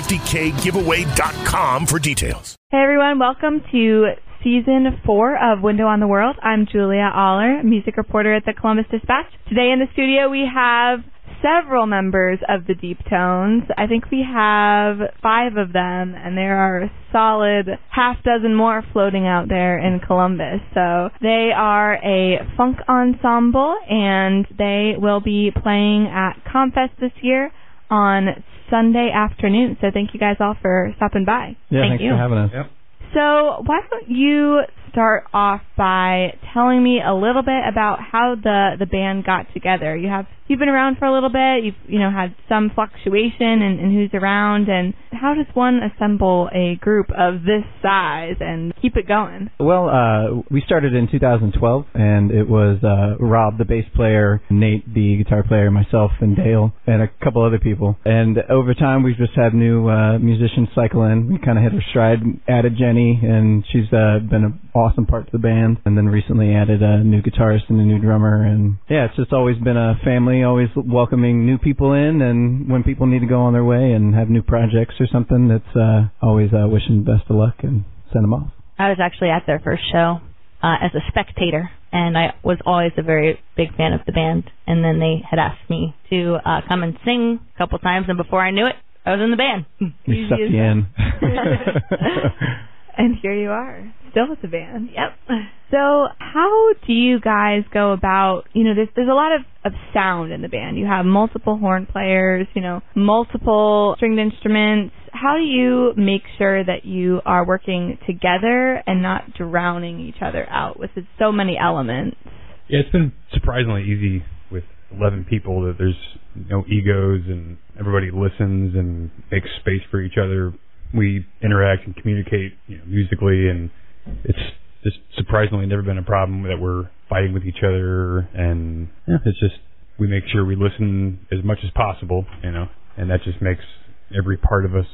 150kgiveaway.com for details. Hey everyone, welcome to season four of Window on the World. I'm Julia Aller, music reporter at the Columbus Dispatch. Today in the studio we have several members of the Deep Tones. I think we have five of them, and there are a solid half dozen more floating out there in Columbus. So they are a funk ensemble, and they will be playing at Comfest this year on Sunday afternoon. So thank you guys all for stopping by. Yeah, thank thanks you. for having us. Yep. So why don't you start off by telling me a little bit about how the the band got together? You have you've been around for a little bit. You've you know had some fluctuation in, in who's around, and how does one assemble a group of this size and keep it going? Well, uh, we started in 2012, and it was uh, Rob, the bass player, Nate, the guitar player, myself, and Dale, and a couple other people. And over time, we've just had new uh, musicians cycle in. We kind of hit our stride, added Jenny, and she's uh, been an awesome part to the band. And then recently added a new guitarist and a new drummer. And yeah, it's just always been a family, always welcoming new people in. And when people need to go on their way and have new projects or something, that's uh, always uh, wishing best of luck and send them off. I was actually at their first show uh, as a spectator, and I was always a very big fan of the band. And then they had asked me to uh, come and sing a couple times, and before I knew it, I was in the band. We sucked you in. And here you are, still with the band. Yep. So, how do you guys go about? You know, there's there's a lot of of sound in the band. You have multiple horn players, you know, multiple stringed instruments. How do you make sure that you are working together and not drowning each other out with so many elements? Yeah, it's been surprisingly easy with 11 people that there's no egos and everybody listens and makes space for each other. We interact and communicate you know, musically, and it's just surprisingly never been a problem that we're fighting with each other. And yeah, it's just we make sure we listen as much as possible, you know, and that just makes every part of us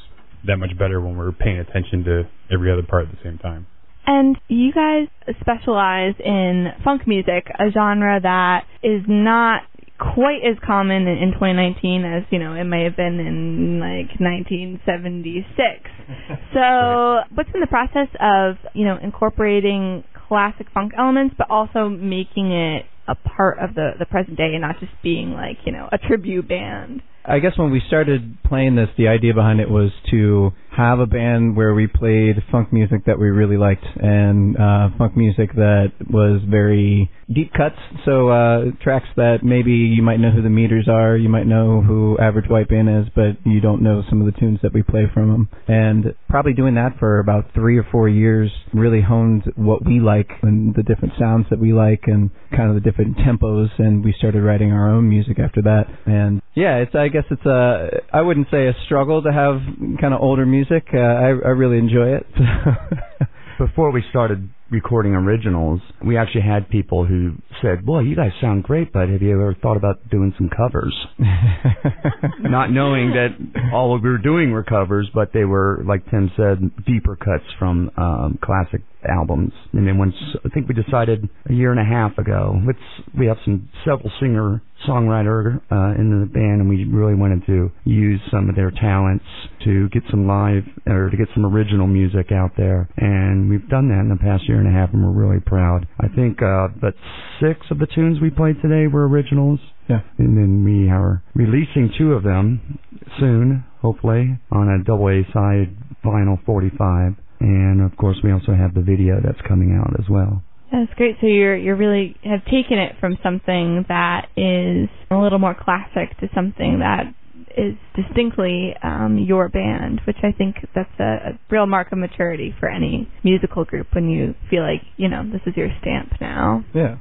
that much better when we're paying attention to every other part at the same time. And you guys specialize in funk music, a genre that is not quite as common in, in 2019 as you know it may have been in like 1976. So, what's in the process of you know incorporating classic funk elements, but also making it a part of the the present day and not just being like you know a tribute band? I guess when we started playing this, the idea behind it was to have a band where we played funk music that we really liked and uh, funk music that was very deep cuts. So uh, tracks that maybe you might know who the Meters are, you might know who Average White Band is, but you don't know some of the tunes that we play from them. And probably doing that for about three or four years really honed what we like and the different sounds that we like and kind of the different tempos. And we started writing our own music after that. And yeah, it's I guess it's a I wouldn't say a struggle to have kind of older music. Uh, I I really enjoy it. Before we started recording originals, we actually had people who said, "Boy, you guys sound great, but have you ever thought about doing some covers?" Not knowing that all we were doing were covers, but they were, like Tim said, deeper cuts from um, classic albums. And then once I think we decided a year and a half ago, let's we have some several singer songwriter uh, in the band, and we really wanted to use some of their talents to get some live or to get some original music out there. And we've done that in the past year and a half, and we're really proud. I think uh, that six of the tunes we played today were originals. Yeah. And then we are releasing two of them soon, hopefully, on a double A side vinyl 45. And of course, we also have the video that's coming out as well. That's great. So you're you're really have taken it from something that is a little more classic to something that is distinctly um, your band, which I think that's a, a real mark of maturity for any musical group when you feel like you know this is your stamp now. yeah.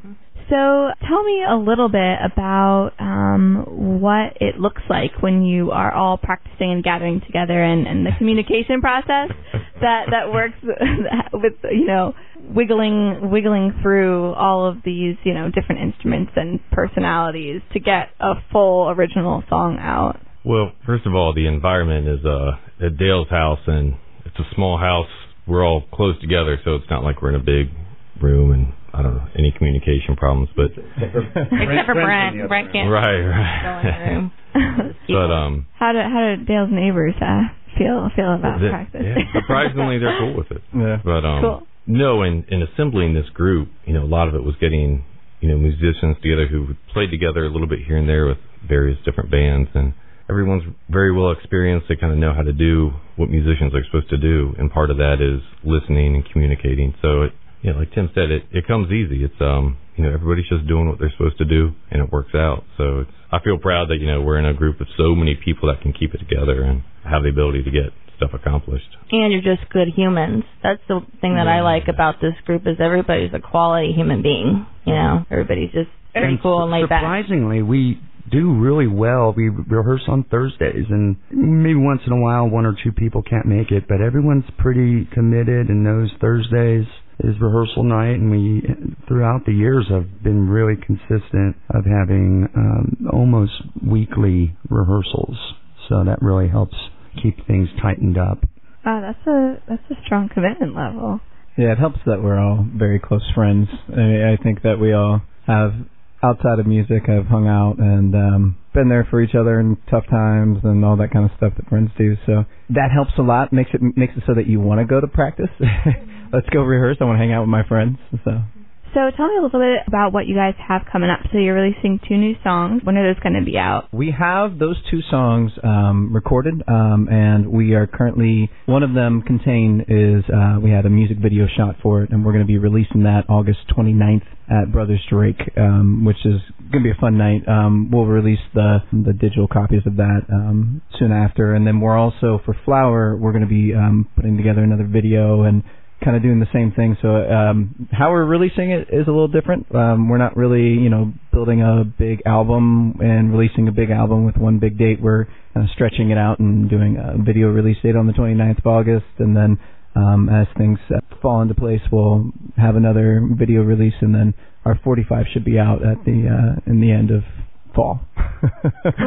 So tell me a little bit about um, what it looks like when you are all practicing and gathering together, and, and the communication process that that works with you know wiggling wiggling through all of these you know different instruments and personalities to get a full original song out. Well, first of all, the environment is uh, at Dale's house, and it's a small house. We're all close together, so it's not like we're in a big room and I don't know any communication problems. But except for Brent, Brent can't right, go in the right. room. but um, How do how do Dale's neighbors uh, feel feel about the- practice? yeah, surprisingly they're cool with it. Yeah. But um, Cool. no, in in assembling this group, you know, a lot of it was getting you know musicians together who played together a little bit here and there with various different bands, and everyone's very well experienced. They kind of know how to do what musicians are supposed to do, and part of that is listening and communicating. So it, you know, like Tim said, it it comes easy. It's um, you know, everybody's just doing what they're supposed to do, and it works out. So it's I feel proud that you know we're in a group of so many people that can keep it together and have the ability to get stuff accomplished. and you're just good humans. That's the thing that I like about this group is everybody's a quality human being. You know, everybody's just very And cool and laid back. surprisingly, we do really well. We rehearse on Thursdays, and maybe once in a while, one or two people can't make it, but everyone's pretty committed and knows Thursdays is rehearsal night. And we, throughout the years, have been really consistent of having um, almost weekly rehearsals. So that really helps keep things tightened up. Wow, that's a that's a strong commitment level. Yeah, it helps that we're all very close friends. I, I think that we all have, outside of music, I've hung out and um, been there for each other in tough times and all that kind of stuff that friends do. So that helps a lot. makes it makes it so that you want to go to practice. Let's go rehearse. I want to hang out with my friends. So So tell me a little bit about what you guys have coming up. So you're releasing two new songs. When are those going to be out? We have those two songs um, recorded, um, and we are currently one of them contain is uh, we had a music video shot for it, and we're going to be releasing that August 29th at Brothers Drake, um, which is going to be a fun night. Um, we'll release the the digital copies of that um, soon after, and then we're also for Flower we're going to be um, putting together another video and kind of doing the same thing. So um, how we're releasing it is a little different. Um, we're not really, you know, building a big album and releasing a big album with one big date. We're kind of stretching it out and doing a video release date on the 29th of August, and then um, as things uh, fall into place, we'll have another video release, and then our 45 should be out at the uh, in the end of fall.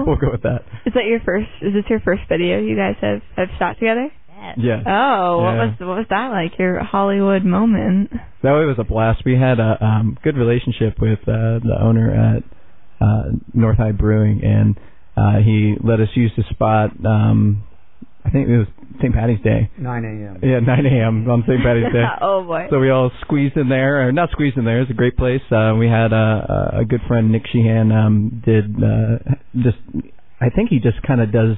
we'll go with that. Is that your first? Is this your first video you guys have have shot together? Yeah. Oh, what Yeah. was what was that like? Your Hollywood moment? That way was a blast. We had a um, good relationship with uh, the owner at uh, North High Brewing, and uh, he let us use the spot. Um, I think it was St. Patty's Day. 9 a.m. Yeah, 9 a.m. on St. Patty's Day. oh boy. So we all squeezed in there, or not squeezed in there. It's a great place. Uh, we had uh, a good friend Nick Sheehan um, did uh, just. I think he just kind of does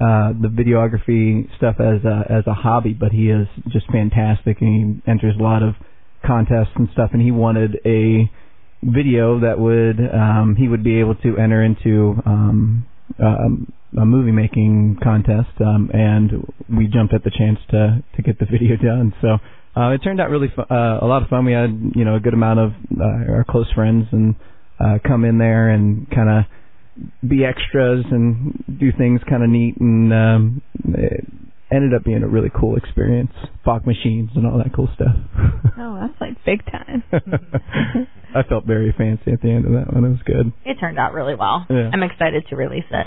uh, the videography stuff as a, as a hobby, but he is just fantastic, and he enters a lot of contests and stuff. And he wanted a video that would um, he would be able to enter into um, um, a movie making contest, um, and we jumped at the chance to to get the video done. So uh, it turned out really fu- uh, a lot of fun. We had you know a good amount of uh, our close friends and uh, come in there and kind of be extras and do things kind of neat, and um, it ended up being a really cool experience. Fog machines and all that cool stuff. Oh, that's like big time. I felt very fancy at the end of that one. It was good. It turned out really well. Yeah. I'm excited to release it.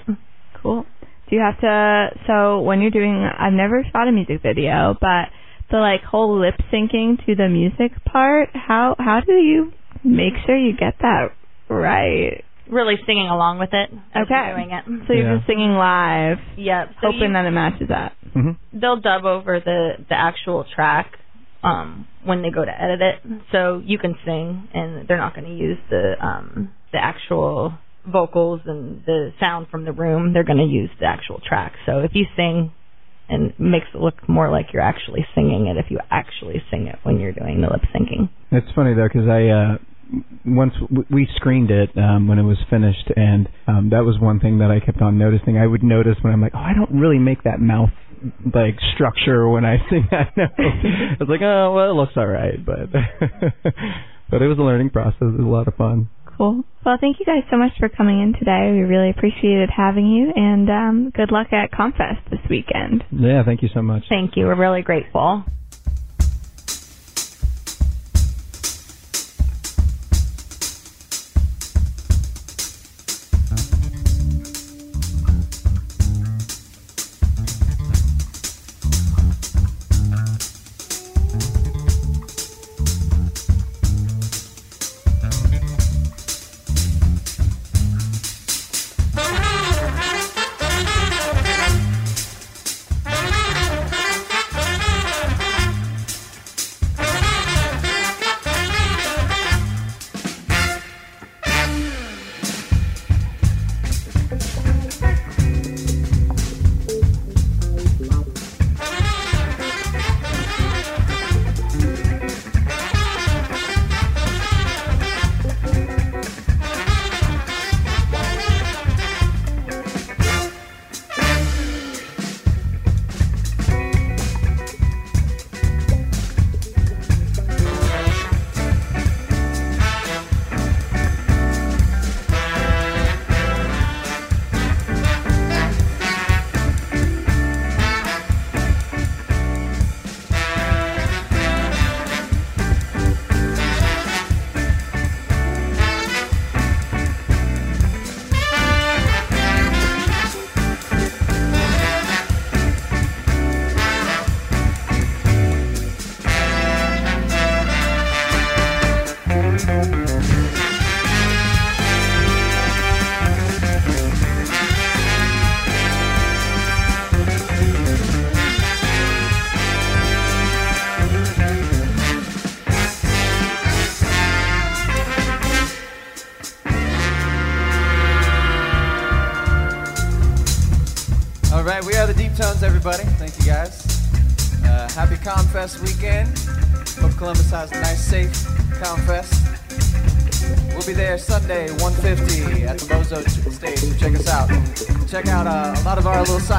Cool. Do you have to? So when you're doing, I've never shot a music video, but the like whole lip syncing to the music part. How how do you make sure you get that right? Really singing along with it as Okay. we're doing it. So you're Yeah. just singing live, Yep. So hoping you- that it matches that. hmm they'll dub over the the actual track um when they go to edit it so you can sing and they're not going to use the um the actual vocals and the sound from the room they're going to use the actual track so if you sing and it makes it look more like you're actually singing it if you actually sing it when you're doing the lip syncing It's funny though because I uh, once we screened it um, when it was finished, and um, that was one thing that I kept on noticing. I would notice when I'm like, oh, I don't really make that mouth like structure when I sing that note. I was like, oh, well, it looks all right, but but it was a learning process. It was a lot of fun. Cool. Well, thank you guys so much for coming in today. We really appreciated having you, and um, good luck at Comfest this weekend. Yeah, thank you so much. Thank you. We're really grateful.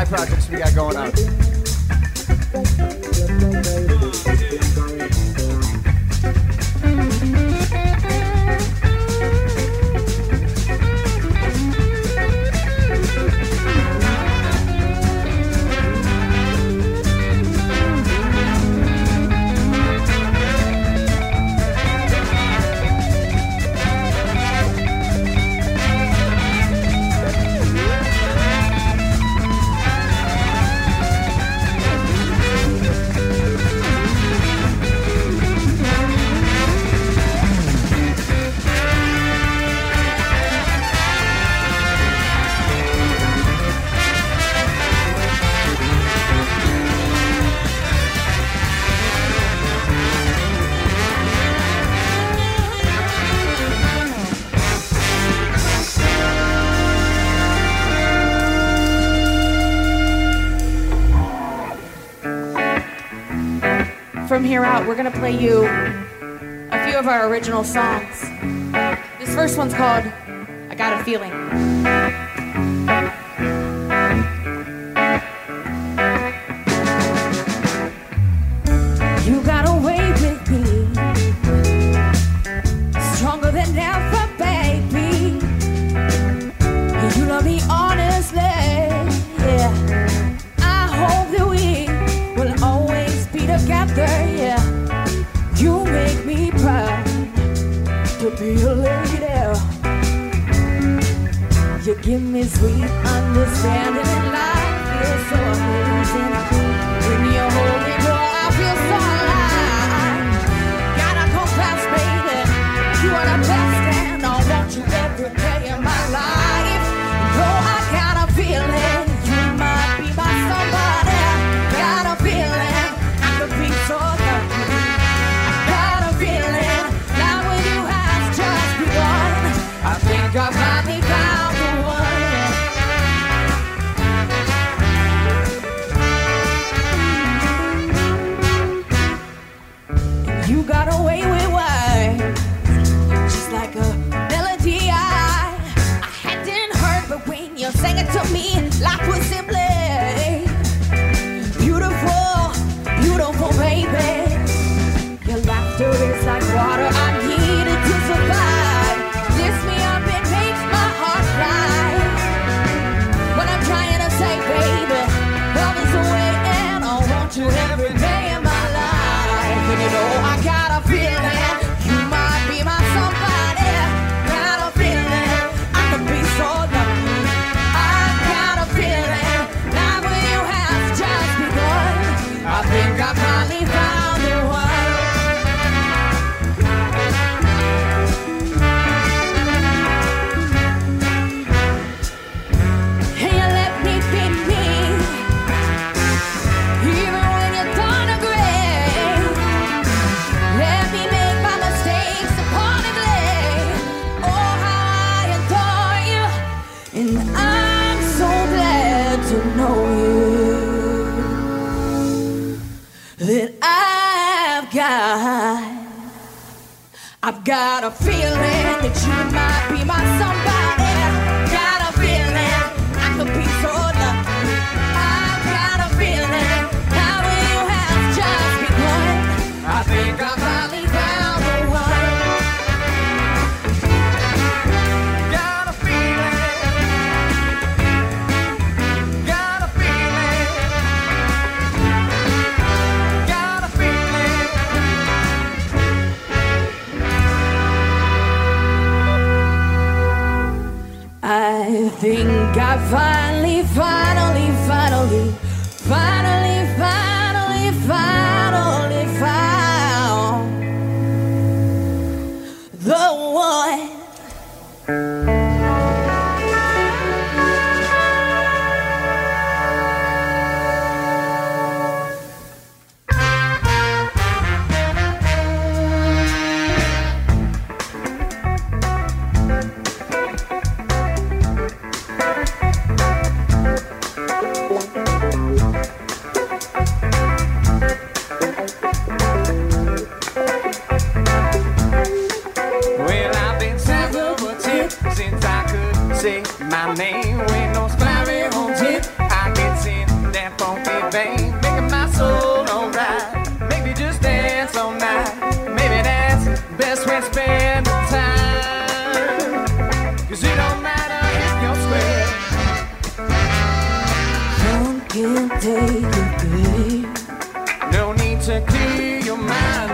projects we got. from here out, we're going to play you a few of our original songs. This first one's called I Got a Feeling. Give me sweet understanding. Life feels so amazing. got a feeling. take it, babe. No need to clear your mind.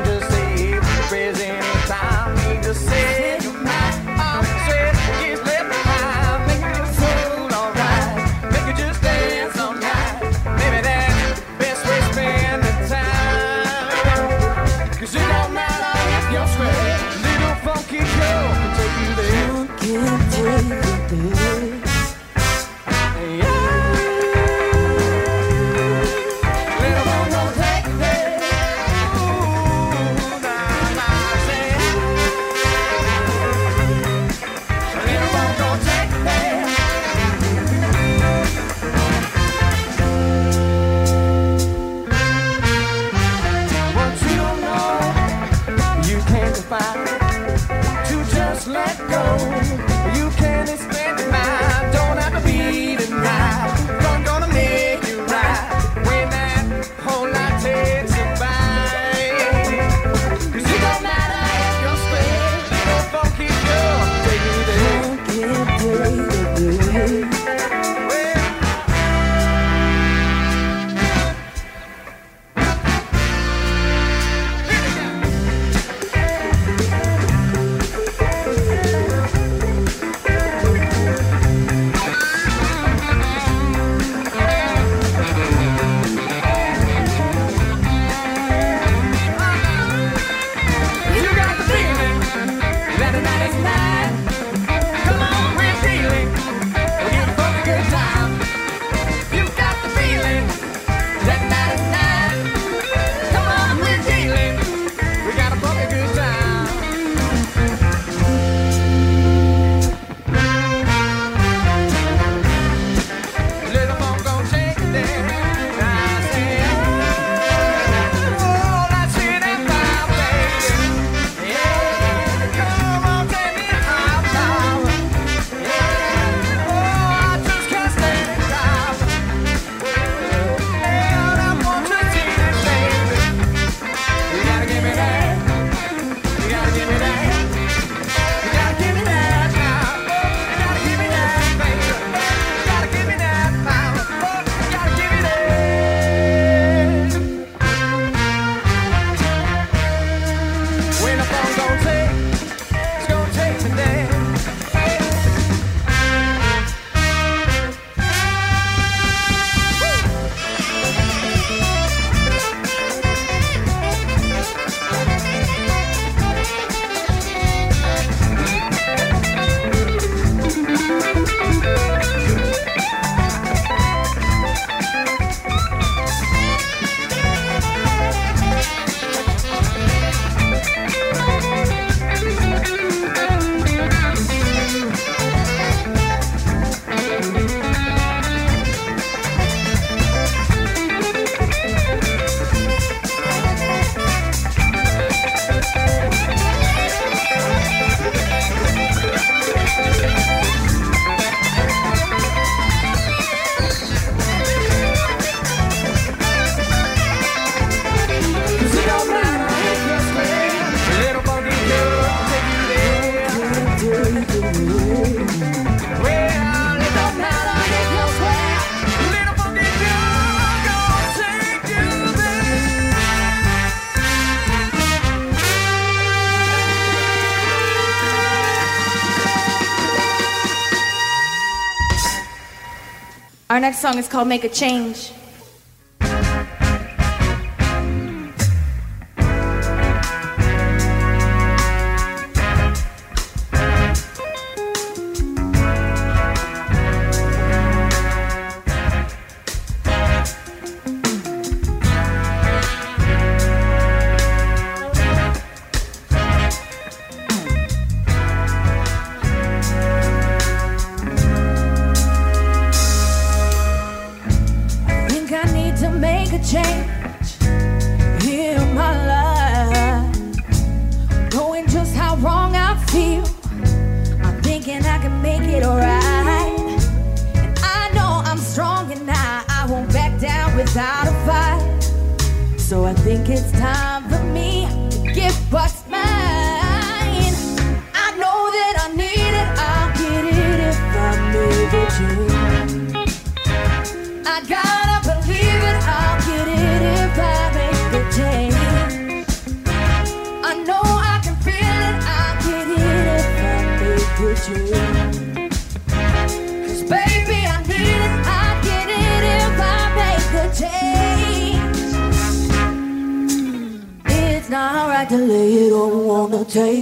Our next song is called Make a Change.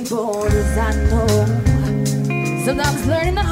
people as I know. Sometimes learning the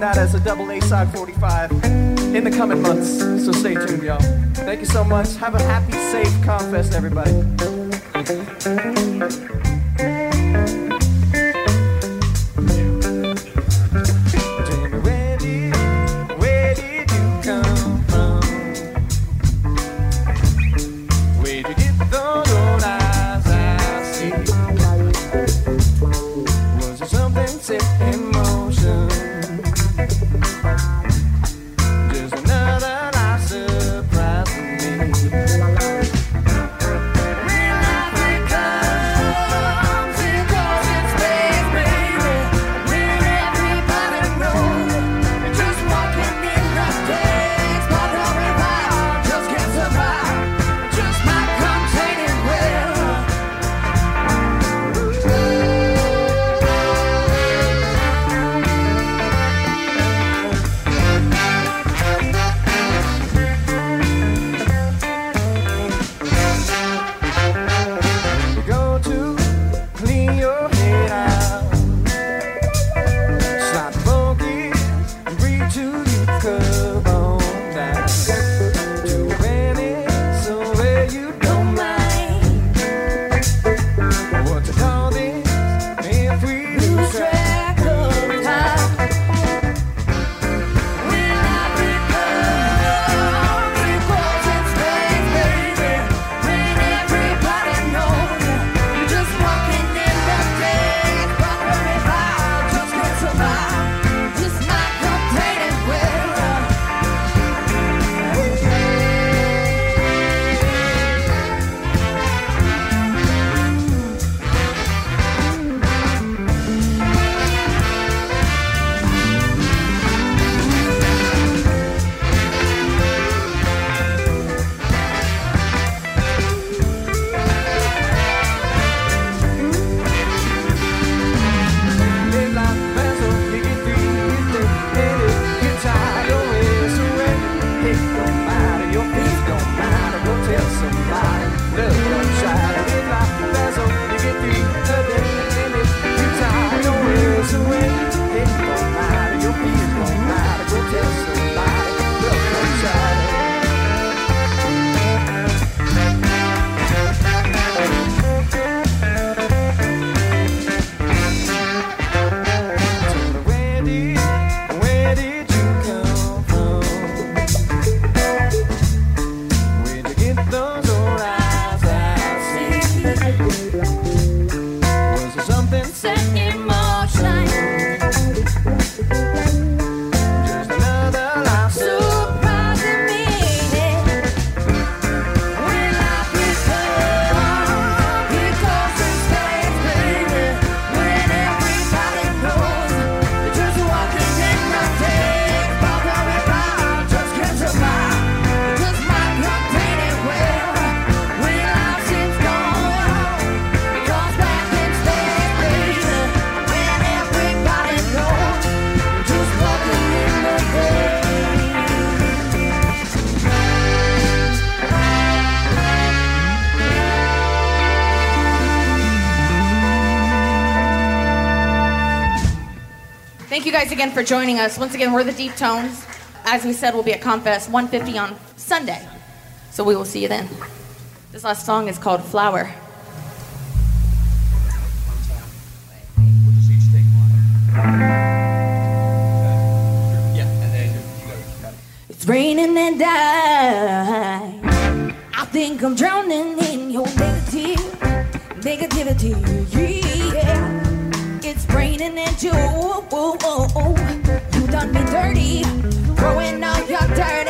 releasing that as a double A side 45 in the coming months. So stay tuned, y'all. Thank you so much. Have a happy, safe Comfest, everybody. guys again for joining us. Once again, we're the Deep Tones. As we said, we'll be at Comfest 150 on Sunday. So we will see you then. This last song is called Flower. It's raining and I, I think I'm drowning in your negativity, negativity. Yeah it's raining and you. You done me dirty, throwing all your dirt